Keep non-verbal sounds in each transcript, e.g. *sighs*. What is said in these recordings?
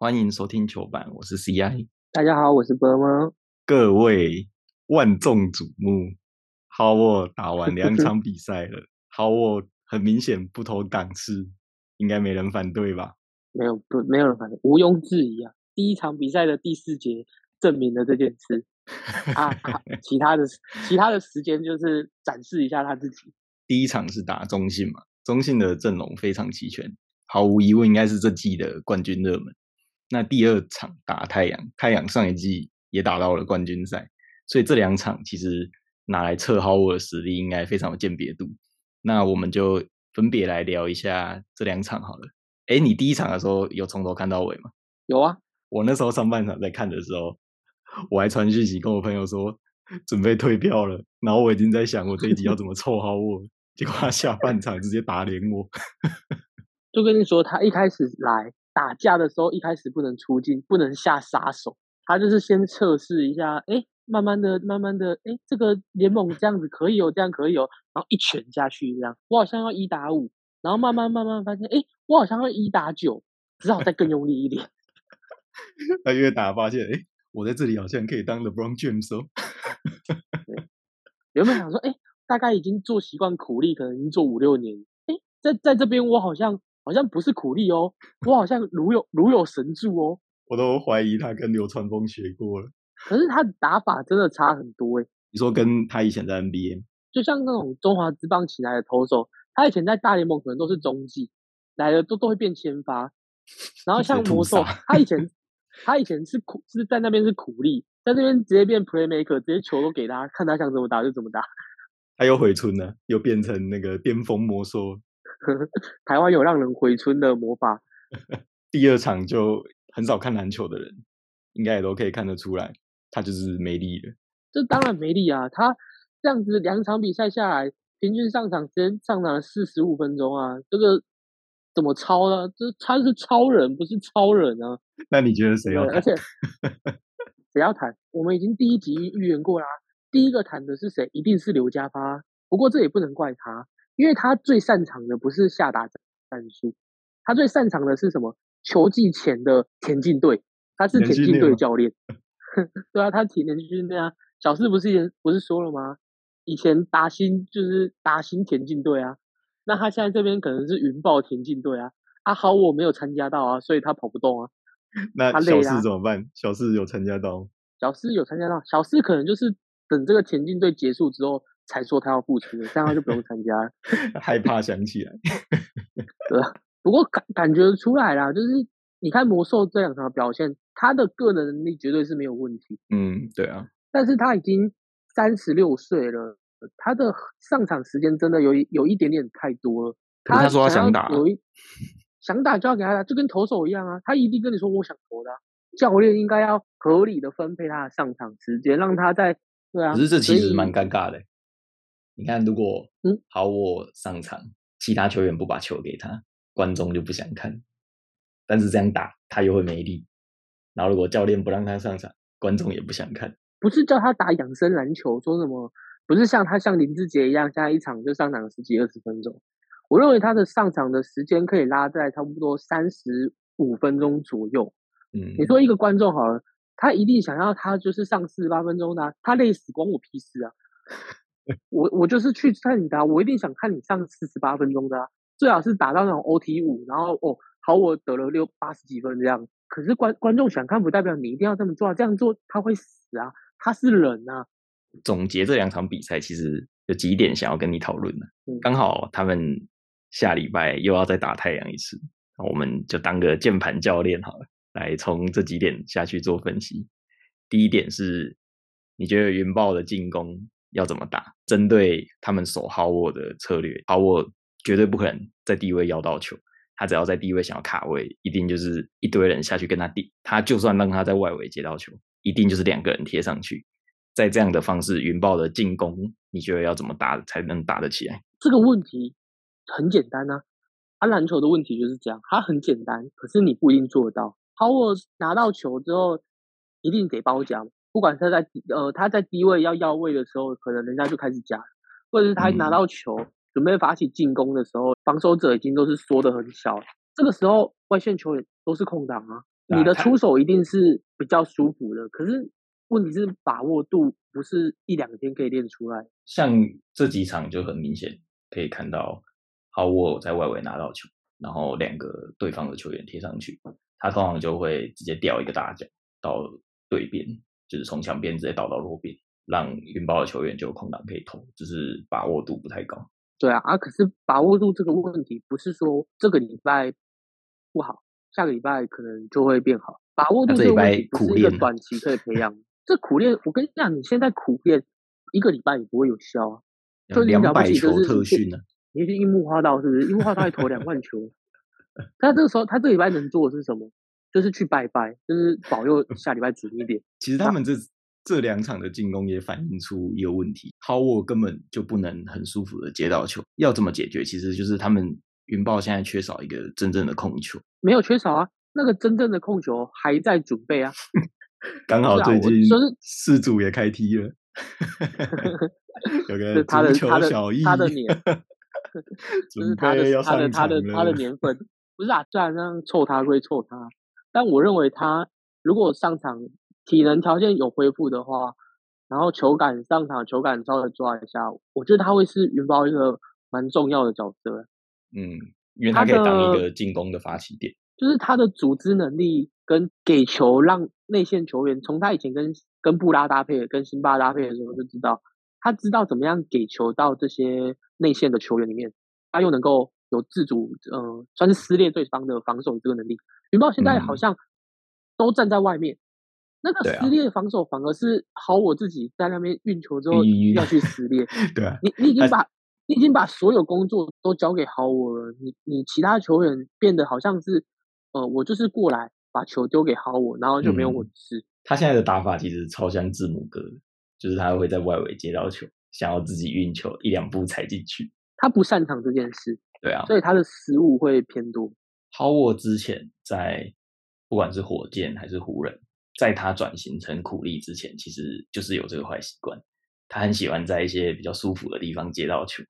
欢迎收听球板，我是 CI。大家好，我是波波。各位万众瞩目，好我打完两 *laughs* 场比赛了，好我很明显不同档次，应该没人反对吧？没有不没有人反对，毋庸置疑啊！第一场比赛的第四节证明了这件事啊，*laughs* 其他的其他的时间就是展示一下他自己。第一场是打中信嘛，中信的阵容非常齐全，毫无疑问应该是这季的冠军热门。那第二场打太阳，太阳上一季也打到了冠军赛，所以这两场其实拿来测好我的实力，应该非常有鉴别度。那我们就分别来聊一下这两场好了。哎，你第一场的时候有从头看到尾吗？有啊，我那时候上半场在看的时候，我还传讯息跟我朋友说准备退票了，然后我已经在想我这一集要怎么凑好我，结果他下半场直接打脸我。*laughs* 就跟你说，他一开始来。打架的时候，一开始不能出镜，不能下杀手。他就是先测试一下，哎，慢慢的、慢慢的，哎，这个联盟这样子可以哦，这样可以哦，然后一拳下去，这样我好像要一打五，然后慢慢慢慢发现，哎，我好像要一打九，只好再更用力一点。*laughs* 他越打发现，哎，我在这里好像可以当 LeBron James 哦。*laughs* 原本想说，哎，大概已经做习惯苦力，可能已经做五六年，哎，在在这边我好像。好像不是苦力哦，我好像如有如有神助哦，我都怀疑他跟流川枫学过了。可是他的打法真的差很多哎。你说跟他以前在 NBA，就像那种中华之棒起来的投手，他以前在大联盟可能都是中继，来了都都会变先发。然后像魔兽，他以前他以前是苦是在那边是苦力，在那边直接变 playmaker，直接球都给他，看他想怎么打就怎么打。他又回春了，又变成那个巅峰魔兽。*laughs* 台湾有让人回春的魔法。*laughs* 第二场就很少看篮球的人，应该也都可以看得出来，他就是没力了。这当然没力啊！他这样子两场比赛下来，平均上场时间上场了四十五分钟啊，这个怎么超呢？这他是超人，不是超人啊！*laughs* 那你觉得谁要？而且谁要谈？我们已经第一集预言过啦，第一个谈的是谁？一定是刘家发。不过这也不能怪他。因为他最擅长的不是下达战术，他最擅长的是什么？球季前的田径队，他是田径队教练。*laughs* 对啊，他体能训练啊。小四不是也不是说了吗？以前达新就是达新田径队啊。那他现在这边可能是云豹田径队啊。阿豪我没有参加到啊，所以他跑不动啊。*laughs* 那小四怎么办？小四有参加到？小四有参加到，小四可能就是等这个田径队结束之后。才说他要复出，这样他就不用参加。*laughs* 害怕想起来，对不过感感觉出来啦，就是你看魔兽这两场表现，他的个人能力绝对是没有问题。嗯，对啊。但是他已经三十六岁了，他的上场时间真的有有一点点太多了。他说他想打，有一想打就要给他打，就跟投手一样啊。他一定跟你说我想投的，教练应该要合理的分配他的上场时间，让他在对啊。可是这其实蛮尴尬的。你看，如果好我上场，其他球员不把球给他，观众就不想看。但是这样打他又会没力。然后如果教练不让他上场，观众也不想看。不是叫他打养生篮球，说什么？不是像他像林志杰一样，现在一场就上场十几二十分钟。我认为他的上场的时间可以拉在差不多三十五分钟左右。嗯，你说一个观众好了，他一定想要他就是上四十八分钟的，他累死关我屁事啊！我我就是去看你的，我一定想看你上四十八分钟的，最好是打到那种 OT 五，然后哦好，我得了六八十几分这样。可是观观众想看，不代表你一定要这么做，这样做他会死啊，他是人啊。总结这两场比赛，其实有几点想要跟你讨论的。刚好他们下礼拜又要再打太阳一次，我们就当个键盘教练好了，来从这几点下去做分析。第一点是，你觉得云豹的进攻？要怎么打？针对他们守好我的策略，好我绝对不可能在低位要到球。他只要在低位想要卡位，一定就是一堆人下去跟他顶。他就算让他在外围接到球，一定就是两个人贴上去。在这样的方式，云豹的进攻，你觉得要怎么打才能打得起来？这个问题很简单啊，他篮球的问题就是这样，它很简单，可是你不一定做得到。好我拿到球之后，一定得包夹。不管他在呃他在低位要要位的时候，可能人家就开始夹，或者是他拿到球准备发起进攻的时候，防守者已经都是缩的很小，这个时候外线球员都是空档啊，你的出手一定是比较舒服的，可是问题是把握度不是一两天可以练出来。像这几场就很明显可以看到，好沃在外围拿到球，然后两个对方的球员贴上去，他通常就会直接吊一个大脚到对边，就是从墙边直接倒到弱边，让云豹的球员就有空档可以投，只是把握度不太高。对啊，啊，可是把握度这个问题不是说这个礼拜不好，下个礼拜可能就会变好。把握度这个问题不是一个短期可以培养。这苦练，我跟你讲，你现在苦练一个礼拜也不会有效啊。就两百球特训呢？你是樱木花道是不是？樱木花道还投两万球。*laughs* 他这个时候，他这礼拜能做的是什么？就是去拜拜，就是保佑下礼拜准一点。*laughs* 其实他们这。这两场的进攻也反映出一个问题：好沃根本就不能很舒服的接到球。要怎么解决？其实就是他们云豹现在缺少一个真正的控球。没有缺少啊，那个真正的控球还在准备啊。*laughs* 刚好最近四组也开踢了，*laughs* 有个足球小一，他的年，就是他的他的他的他的年份。不是啊，虽然这样臭他归臭他，但我认为他如果上场。体能条件有恢复的话，然后球感上场，球感稍微抓一下，我觉得他会是云豹一个蛮重要的角色。嗯，因为他可以当一个进攻的发起点，就是他的组织能力跟给球，让内线球员从他以前跟跟布拉搭配、跟辛巴搭配的时候就知道，他知道怎么样给球到这些内线的球员里面，他又能够有自主，呃，算是撕裂对方的防守这个能力。云豹现在好像都站在外面。那个撕裂防守反而是好，我自己在那边运球之后要去撕裂。对啊，你你已经把你已经把所有工作都交给好我了。你你其他球员变得好像是，呃，我就是过来把球丢给好我，然后就没有我的事。他现在的打法其实超像字母哥，就是他会在外围接到球，想要自己运球一两步踩进去。他不擅长这件事，对啊，所以他的失误会偏多。好，我之前在不管是火箭还是湖人。在他转型成苦力之前，其实就是有这个坏习惯。他很喜欢在一些比较舒服的地方接到球，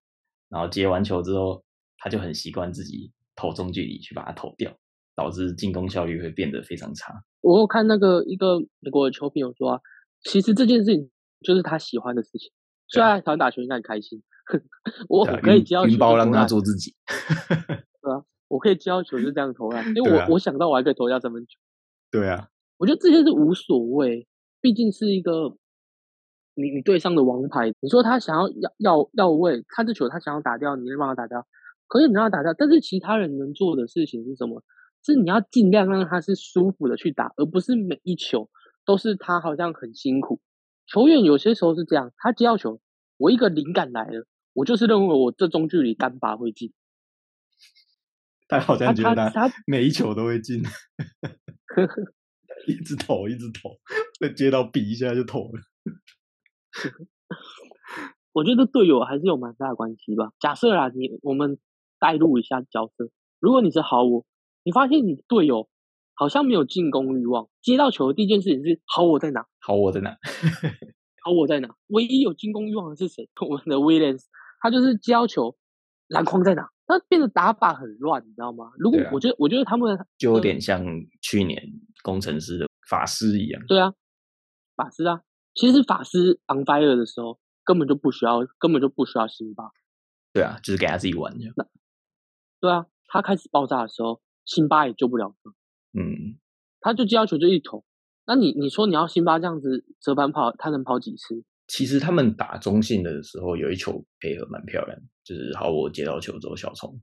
然后接完球之后，他就很习惯自己投中距离去把它投掉，导致进攻效率会变得非常差。我有看那个一个美国的球评有说啊，其实这件事情就是他喜欢的事情，虽然喜欢打球应该很开心，*laughs* 我可以接到球，包让他做自己。*laughs* 对啊，我可以接到球就这样投篮，因为我我想到我还可以投下三分球。对啊。我觉得这些是无所谓，毕竟是一个你你队上的王牌。你说他想要要要要位，他这球他想要打掉，你能帮他打掉，可以你让他打掉。但是其他人能做的事情是什么？是你要尽量让他是舒服的去打，而不是每一球都是他好像很辛苦。球员有些时候是这样，他接到球，我一个灵感来了，我就是认为我这中距离单把会进。*laughs* 他好像觉得他每一球都会进。*laughs* 一直投，一直投，被接到比一下就投了。*laughs* 我觉得队友还是有蛮大的关系吧。假设啊，你我们带入一下角色，如果你是好我，你发现你队友好像没有进攻欲望，接到球的第一件事情是好我在哪？好我在哪？好我在哪？唯一有进攻欲望的是谁？我们的 Williams，他就是接到球，篮筐在哪？那变得打法很乱，你知道吗？如果我觉得，我觉得他们就有点像去年工程师的法师一样。对啊，法师啊，其实法师 on fire 的时候根本就不需要，根本就不需要辛巴。对啊，就是给他自己玩。那对啊，他开始爆炸的时候，辛巴也救不了他。嗯，他就接到球就一投。那你你说你要辛巴这样子折返跑，他能跑几次？其实他们打中信的时候，有一球配合蛮漂亮，就是好我接到球之后，小虫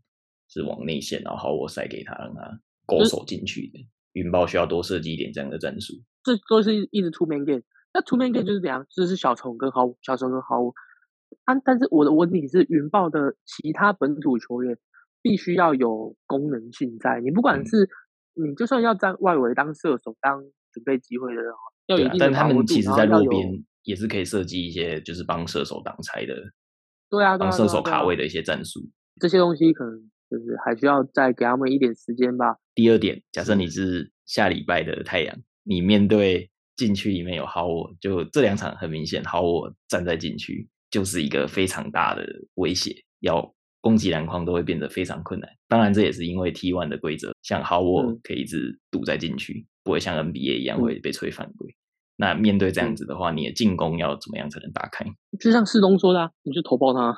是往内线，然后好我塞给他，让他勾手进去的。云豹需要多设计一点这样的战术。这都是一直 two man game，那 two man game 就是怎样？就是小虫跟好小虫跟好我。啊，但是我的问题是，云豹的其他本土球员必须要有功能性在。你不管是你就算要在外围当射手、当准备机会的人，要有一定的把握度，然后要有。也是可以设计一些，就是帮射手挡拆的，对啊，帮射手卡位的一些战术。这些东西可能就是还需要再给他们一点时间吧。第二点，假设你是下礼拜的太阳，你面对禁区里面有好我，就这两场很明显，好我站在禁区就是一个非常大的威胁，要攻击篮筐都会变得非常困难。当然，这也是因为 T one 的规则，像 w a 可以一直堵在禁区，不会像 NBA 一样会被吹犯规。那面对这样子的话，你的进攻要怎么样才能打开？*laughs* 就像世东说的，你就投爆他，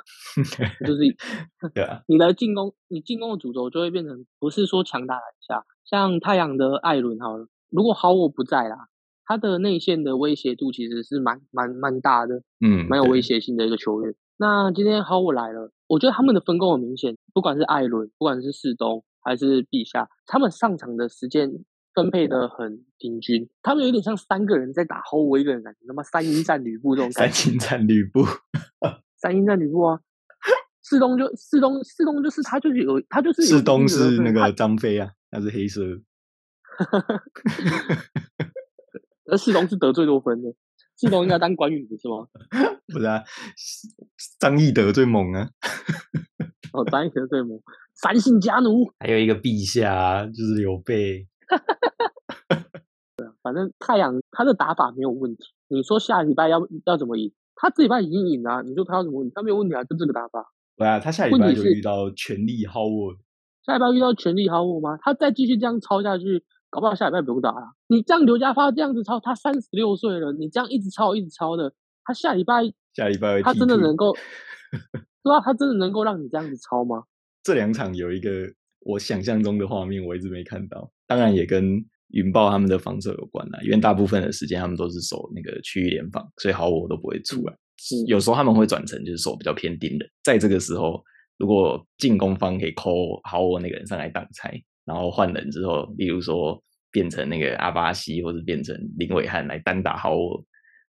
就是 *laughs* 对啊。你的进攻，你进攻的主轴就会变成不是说强打篮下，像太阳的艾伦好了，如果好我不在啦，他的内线的威胁度其实是蛮蛮蛮大的，嗯，蛮有威胁性的一个球员。那今天好我来了，我觉得他们的分工很明显，不管是艾伦，不管是世东还是陛下，他们上场的时间。分配的很平均，他们有点像三个人在打后卫一个人感觉，他妈三英战吕布这种 *laughs* 感觉。三英战吕布，三英战吕布啊！四东就四东四东就是他就是有他就是四东是那个张飞啊，他是黑色。*laughs* 而四东是得最多分的，四东应该当关羽是吗？*laughs* 不是啊，张翼德最猛啊！哦，张翼德最猛，三姓家奴，还有一个陛下就是刘备。对啊，反正太阳他的打法没有问题。你说下礼拜要要怎么赢？他这礼拜已经赢了，你说他要怎么赢？他没有问题啊，就这个打法。对啊，他下礼拜就遇到全力薅我。下礼拜遇到全力薅我吗？他再继续这样抄下去，搞不好下礼拜不用打了。你这样刘家发这样子抄，他三十六岁了，你这样一直抄一直抄的，他下礼拜下礼拜他真的能够？对啊，他真的能够让你这样子抄吗？*laughs* 这两场有一个我想象中的画面，我一直没看到。当然也跟云豹他们的防守有关啦，因为大部分的时间他们都是守那个区域联防，所以好我都不会出来。是有时候他们会转成就是守比较偏盯的，在这个时候，如果进攻方可以扣好我那个人上来挡拆，然后换人之后，例如说变成那个阿巴西，或者变成林伟汉来单打好我，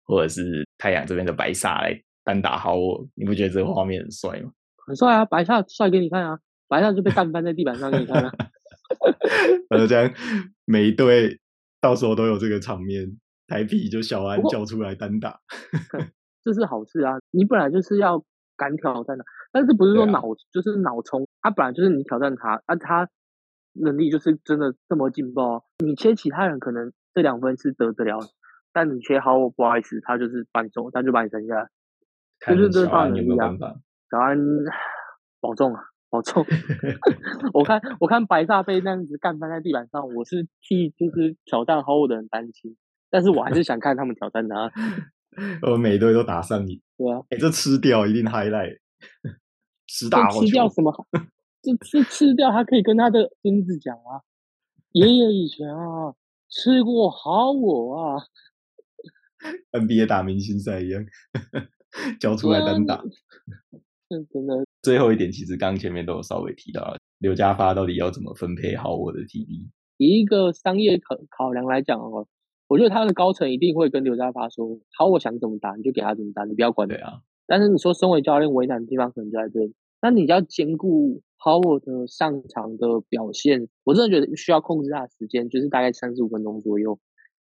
或者是太阳这边的白萨来单打好我，你不觉得这个画面很帅吗？*laughs* 很帅啊，白萨帅给你看啊，白萨就被干翻在地板上给你看啊。反正这样，每一队到时候都有这个场面，台皮就小安叫出来单打，*laughs* 这是好事啊！你本来就是要敢挑战的，但是不是说脑就是脑冲？他本来就是你挑战他，啊，他能力就是真的这么劲爆。你切其他人可能这两分是得得了，但你切好我不好意思，他就是把你送，他就把你扔下来，就是这方能力啊！小安 *sighs* 保重啊！好臭！*laughs* 我看我看白煞被那样子干翻在地板上，我是替就是挑战好我的人担心，但是我还是想看他们挑战他。*laughs* 我每队都打上瘾。对啊，哎，这吃掉一定 high light，*laughs* 十打吃掉什么？这吃吃掉，他可以跟他的孙子讲啊，爷爷以前啊吃过好我啊。NBA 打明星赛一样，交出来单打。真的。最后一点，其实刚前面都有稍微提到，刘家发到底要怎么分配好我的体力？以一个商业考考量来讲哦，我觉得他的高层一定会跟刘家发说：好，我想怎么打你就给他怎么打，你不要管。对啊。但是你说身为教练为难的地方可能就在这里，那你要兼顾好我的上场的表现，我真的觉得需要控制他的时间，就是大概三十五分钟左右，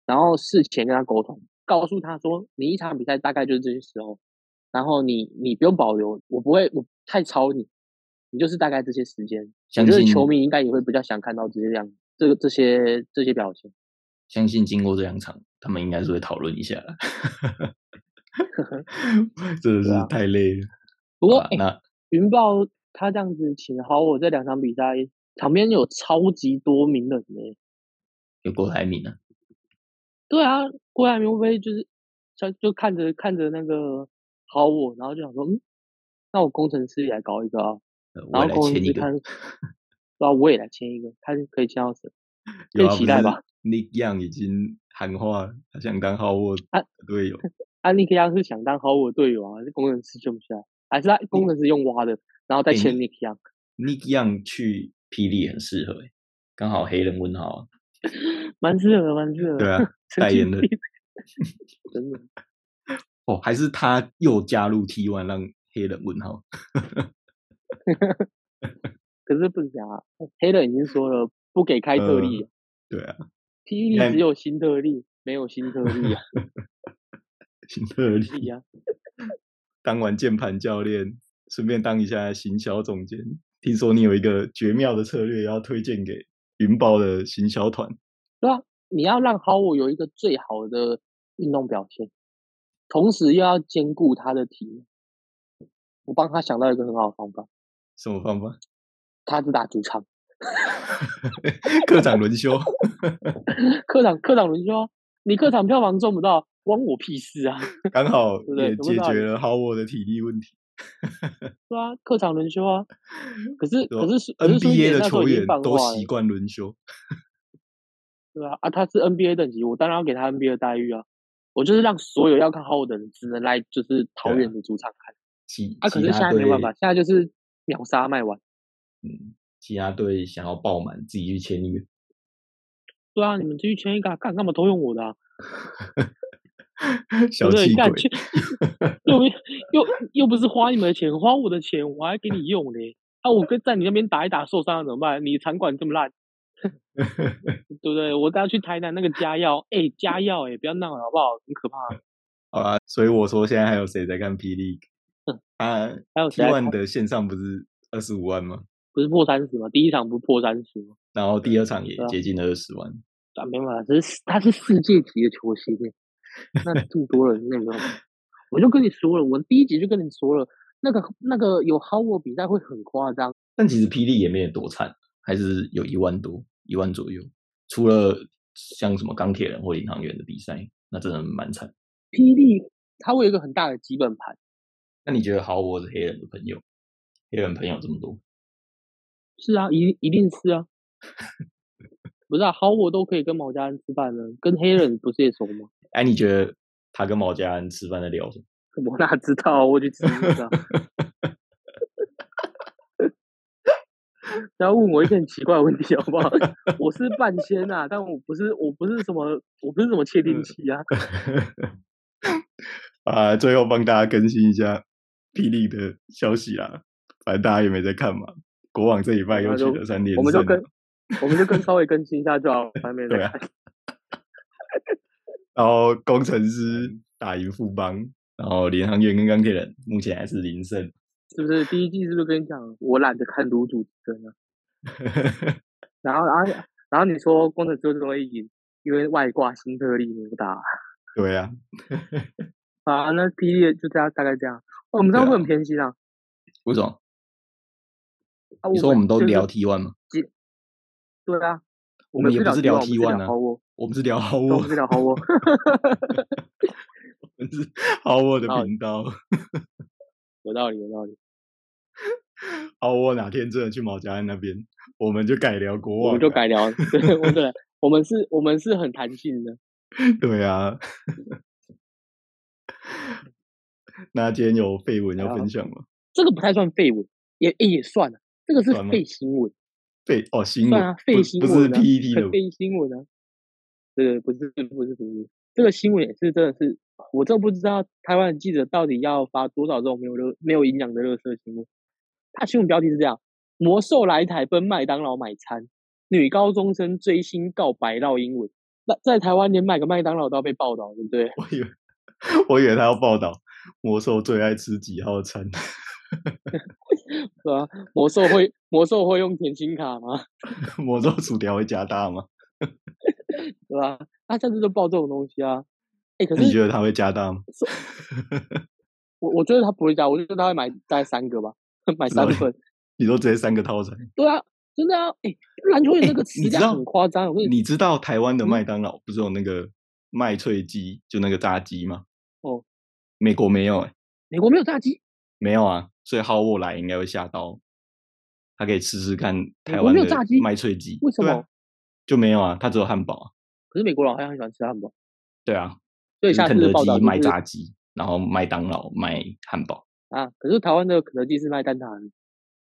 然后事前跟他沟通，告诉他说你一场比赛大概就是这些时候。然后你你不用保留，我不会我太超你，你就是大概这些时间。我觉得球迷应该也会比较想看到这些样，这个这些这些表情。相信经过这两场，他们应该是会讨论一下。*laughs* 真的是太累了。不过那云豹他这样子请好我这两场比赛场边有超级多名人呢，有郭台铭啊。对啊，郭台铭无非就是就就看着看着那个。好我，然后就想说，嗯，那我工程师也来搞一个啊，然后工程师看，然后我也来签一个，看可以签到谁，可以期待吧。Nick Young 已经喊话，他想当好我队友。*laughs* 啊，Nick Young 是想当好我队友啊，是工程师签不下，还是他工程师用挖的，然后再签 Nick Young？Nick Young 去霹雳很适合，刚好黑人问号，*laughs* 蛮适合，蛮适合。对啊，*laughs* 代言的，真的。哦，还是他又加入 T One 让黑人问号？*laughs* 可是不假，黑人已经说了不给开特例。对啊，T 一只有新特例，没有新特例啊。*laughs* 新特例啊！当完键盘教练，顺便当一下行销总监。听说你有一个绝妙的策略要推荐给云豹的行销团。对啊，你要让 How 有一个最好的运动表现。同时又要兼顾他的体，我帮他想到一个很好的方法，什么方法？*laughs* 他只打主场，*laughs* 客场轮休，*laughs* 客场客场轮休啊！你客场票房赚不到，关我屁事啊！刚好也解决了好我的体力问题。对啊，客场轮休啊。可是可是是 NBA 的球员都习惯轮休，对啊，啊，他是 NBA 等级，我当然要给他 NBA 的待遇啊。我就是让所有要看 Howard 的人只能来就是桃园的主场看其啊。可是现在没有办法，现在就是秒杀卖完。嗯，其他队想要爆满，自己去签一个。对啊，你们继续签一个啊，干干嘛偷用我的啊？*laughs* 小对不对？气鬼，干去 *laughs* 又没又又不是花你们的钱，花我的钱，我还给你用呢。啊，我跟在你那边打一打受伤了怎么办？你场馆这么烂，*laughs* 对不对？我等下去台南那个家药，哎，家药，哎，不要闹了好不好？很可怕。*laughs* 好啦，所以我说现在还有谁在看霹雳？*laughs* 啊还有在 one 的线上不是二十五万吗？不是破三十吗？第一场不是破三十吗？然后第二场也接近二十万。啊，没办法，这是他是世界级的球星耶，那这么多人，那没有办法。我就跟你说了，我第一集就跟你说了，那个那个有 Howard 比赛会很夸张，但其实霹雳也没有多惨，还是有一万多，一万左右。除了像什么钢铁人或领航员的比赛，那真的蛮惨。霹雳他会有一个很大的基本盘，那你觉得豪，我是黑人的朋友，黑人朋友这么多，是啊，一一定是啊，不是啊，Howard 都可以跟毛家恩吃饭了，跟黑人不是也熟吗？*laughs* 哎，你觉得他跟毛家恩吃饭在聊什么？*laughs* 我哪知道，我去吃那个啊。*laughs* 不要问我一些很奇怪的问题好不好？*laughs* 我是半仙啊，但我不是，我不是什么，我不是什么窃听器啊。*laughs* 啊，最后帮大家更新一下霹雳的消息啦，反正大家也没在看嘛。国网这礼拜又取得三连胜，我们就跟我们就跟稍微更新一下就好，还没在看。然后工程师打赢富邦，然后联航员跟钢铁人目前还是零胜。是不是？第一季是不是跟你讲，我懒得看卤主持人啊？然后，然后，然后你说工程师为什么会赢？因为外挂新特利没有打对啊，啊。那霹雳就这样，大概这样。哦我们这样会很偏心啊。为什么？啊你说我们都聊 T one 吗？对啊，我们也不是聊 T one 啊，我，我们是聊好我我们，是聊好我。*laughs* 我们是好我的频道。*laughs* 有道理，有道理。好，*laughs* 我哪天真的去毛家安那边，我们就改聊国我网，们就改聊，对，我对，我们是，我们是很弹性的。*laughs* 对啊。*laughs* 那今天有绯闻要分享吗？这个不太算绯闻，也也也算了，这个是废新闻，废哦，新闻算啊，不废新不是闻啊 PET 的废新闻啊。对，不是不是不是，这个新闻也是真的是，我真的不知道台湾的记者到底要发多少这种没有热没有营养的热色新闻。他新闻标题是这样：魔兽来台奔麦当劳买餐，女高中生追星告白绕英文。那在台湾连买个麦当劳都要被报道，对不对？*laughs* 我以为 *laughs* 我以为他要报道魔兽最爱吃几号餐，*laughs* 对啊，魔兽会魔兽会用甜心卡吗？魔兽薯条会加大吗？对吧？他下次就报这种东西啊。哎，可是你觉得他会加大吗？我我觉得他不会加，我觉得他会买大概三个吧，*laughs* 买三道份。*laughs* 你说直接三个套餐？对啊，真的啊。哎，篮球员哎那个词量很夸张，我跟你你知道台湾的嗯麦当劳不是有那个麦脆鸡，就那个炸鸡吗？哦，美国没有哎、美国没有炸鸡，没有啊，所以浩沃来应该会吓到，他可以试试看台国湾的麦脆鸡，为什么就没有啊？他只有汉堡啊，可是美国人好像很喜欢吃汉堡，对啊，所以下就是肯德基卖炸鸡，然后麦当劳卖汉堡，啊。可是台湾的肯德基是卖蛋挞的，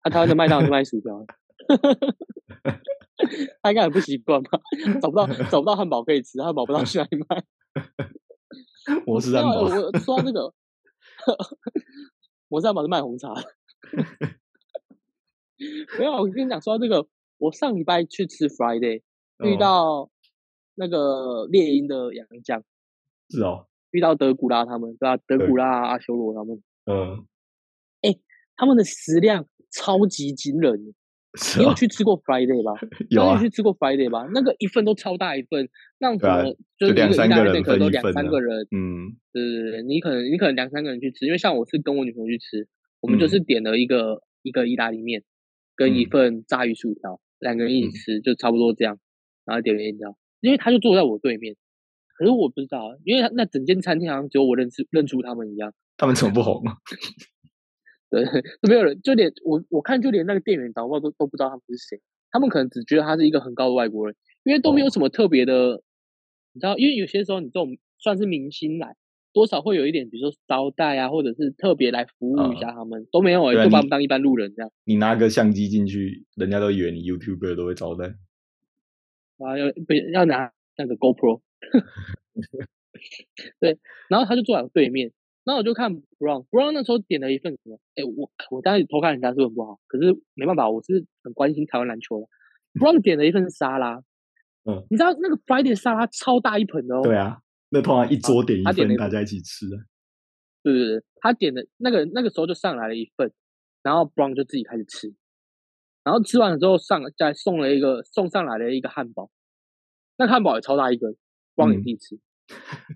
他台湾的麦当劳是卖薯条的。*laughs* 他应该很不习惯吧？找不到找不到汉堡可以吃，汉堡不知道去哪里买。*laughs* 我是汉堡，我说到这个，我是汉堡是卖红茶的。*laughs* 没有，我跟你讲，说到这个，我上礼拜去吃 Friday，遇哦到那个猎鹰的杨将，是哦，遇到德古拉他们，对吧、德古拉、阿修罗他们，嗯，哎他们的食量超级惊人。*laughs* 你有去吃过 Friday 吧？*laughs* 有你去，吃过 Friday 吧？那个一份都超大一份，那种对啊什么就是就两三个人面可能都两三个人，嗯，对对对，你可能你可能两三个人去吃，因为像我是跟我女朋友去吃，我们就嗯。是点了一个、一个意大利面，跟一份炸鱼薯条，两个人一起吃，就差不多这样。然后点了饮料，因为他就坐在我对面，可是我不知道，因为那整间餐厅好像只有我认识认出他们一样。他们怎么不红？*laughs* 对，都没有人，就连我我看就连那个店员导播都都不知道他们是谁，他们可能只觉得他是一个很高的外国人，因为都没有什么特别的，你知道，因为有些时候你这种算是明星来。多少会有一点，比如说招待啊，或者是特别来服务一下他们，都没有哎，就把我们当一般路人这样。你拿个相机进去，人家都以为你 YouTuber 都会招待。啊，要不要拿那个 GoPro？*laughs* 对，然后他就坐在我对面，然后我就看 Brown，Brown 那时候点了一份什么？哎，我我当时偷看人家是很不好，可是没办法，我是很关心台湾篮球的。Brown 点了一份沙拉，嗯，你知道那个 Friday 沙拉超大一盆的哦。对啊。那通常一桌点一份，大家一起吃啊。对对对，他点的那个那个时候就上来了一份，然后 Brown 就自己开始吃，然后吃完了之后上再送了一个送上来的一个汉堡，那汉堡也超大一个，Brown 也自己吃，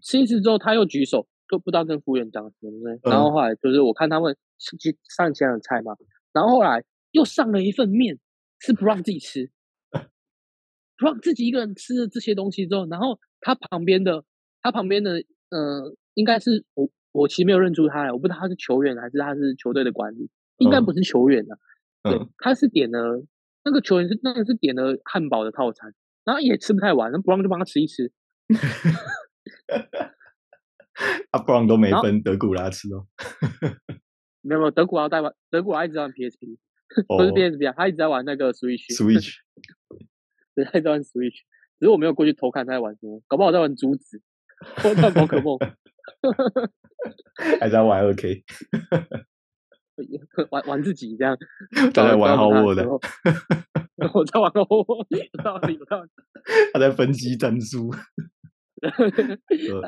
吃一次之后他又举手，就不知道跟服务员讲什么东西，然后后来就是我看他们去上前的菜嘛，然后后来又上了一份面，是 Brown 自己吃，*laughs* Brown 自己一个人吃了这些东西之后，然后他旁边的。他旁边的，呃，应该是我，我其实没有认出他来，我不知道他是球员还是他是球队的管理，应该不是球员的，对，他是点了那个球员是那个是点了汉堡的套餐，然后也吃不太完，那 Brown 就帮他吃一吃，*laughs* 啊，Brown 都没分德古拉吃哦，*laughs* 没有没有德古拉在玩，德古拉一直在玩 PSP，*laughs* 不是 PSP 啊，他一直在玩那个 Switch，Switch，对，他在玩 Switch，只是我没有过去偷看他在玩什么，搞不好在玩珠子。我在宝可梦，还在玩二 K，玩玩自己这样，*laughs* 在玩好我的，我在玩好我，有道理有道理。他在分析战术。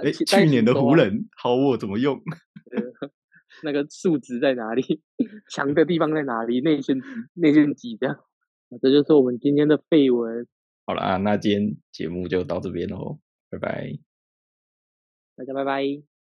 哎，*laughs* 去年的湖人好我怎么用？*laughs* 那个数值在哪里？强的地方在哪里？内线内线几这样？这就是我们今天的绯闻。好了啊，那今天节目就到这边喽，拜拜。大家拜拜。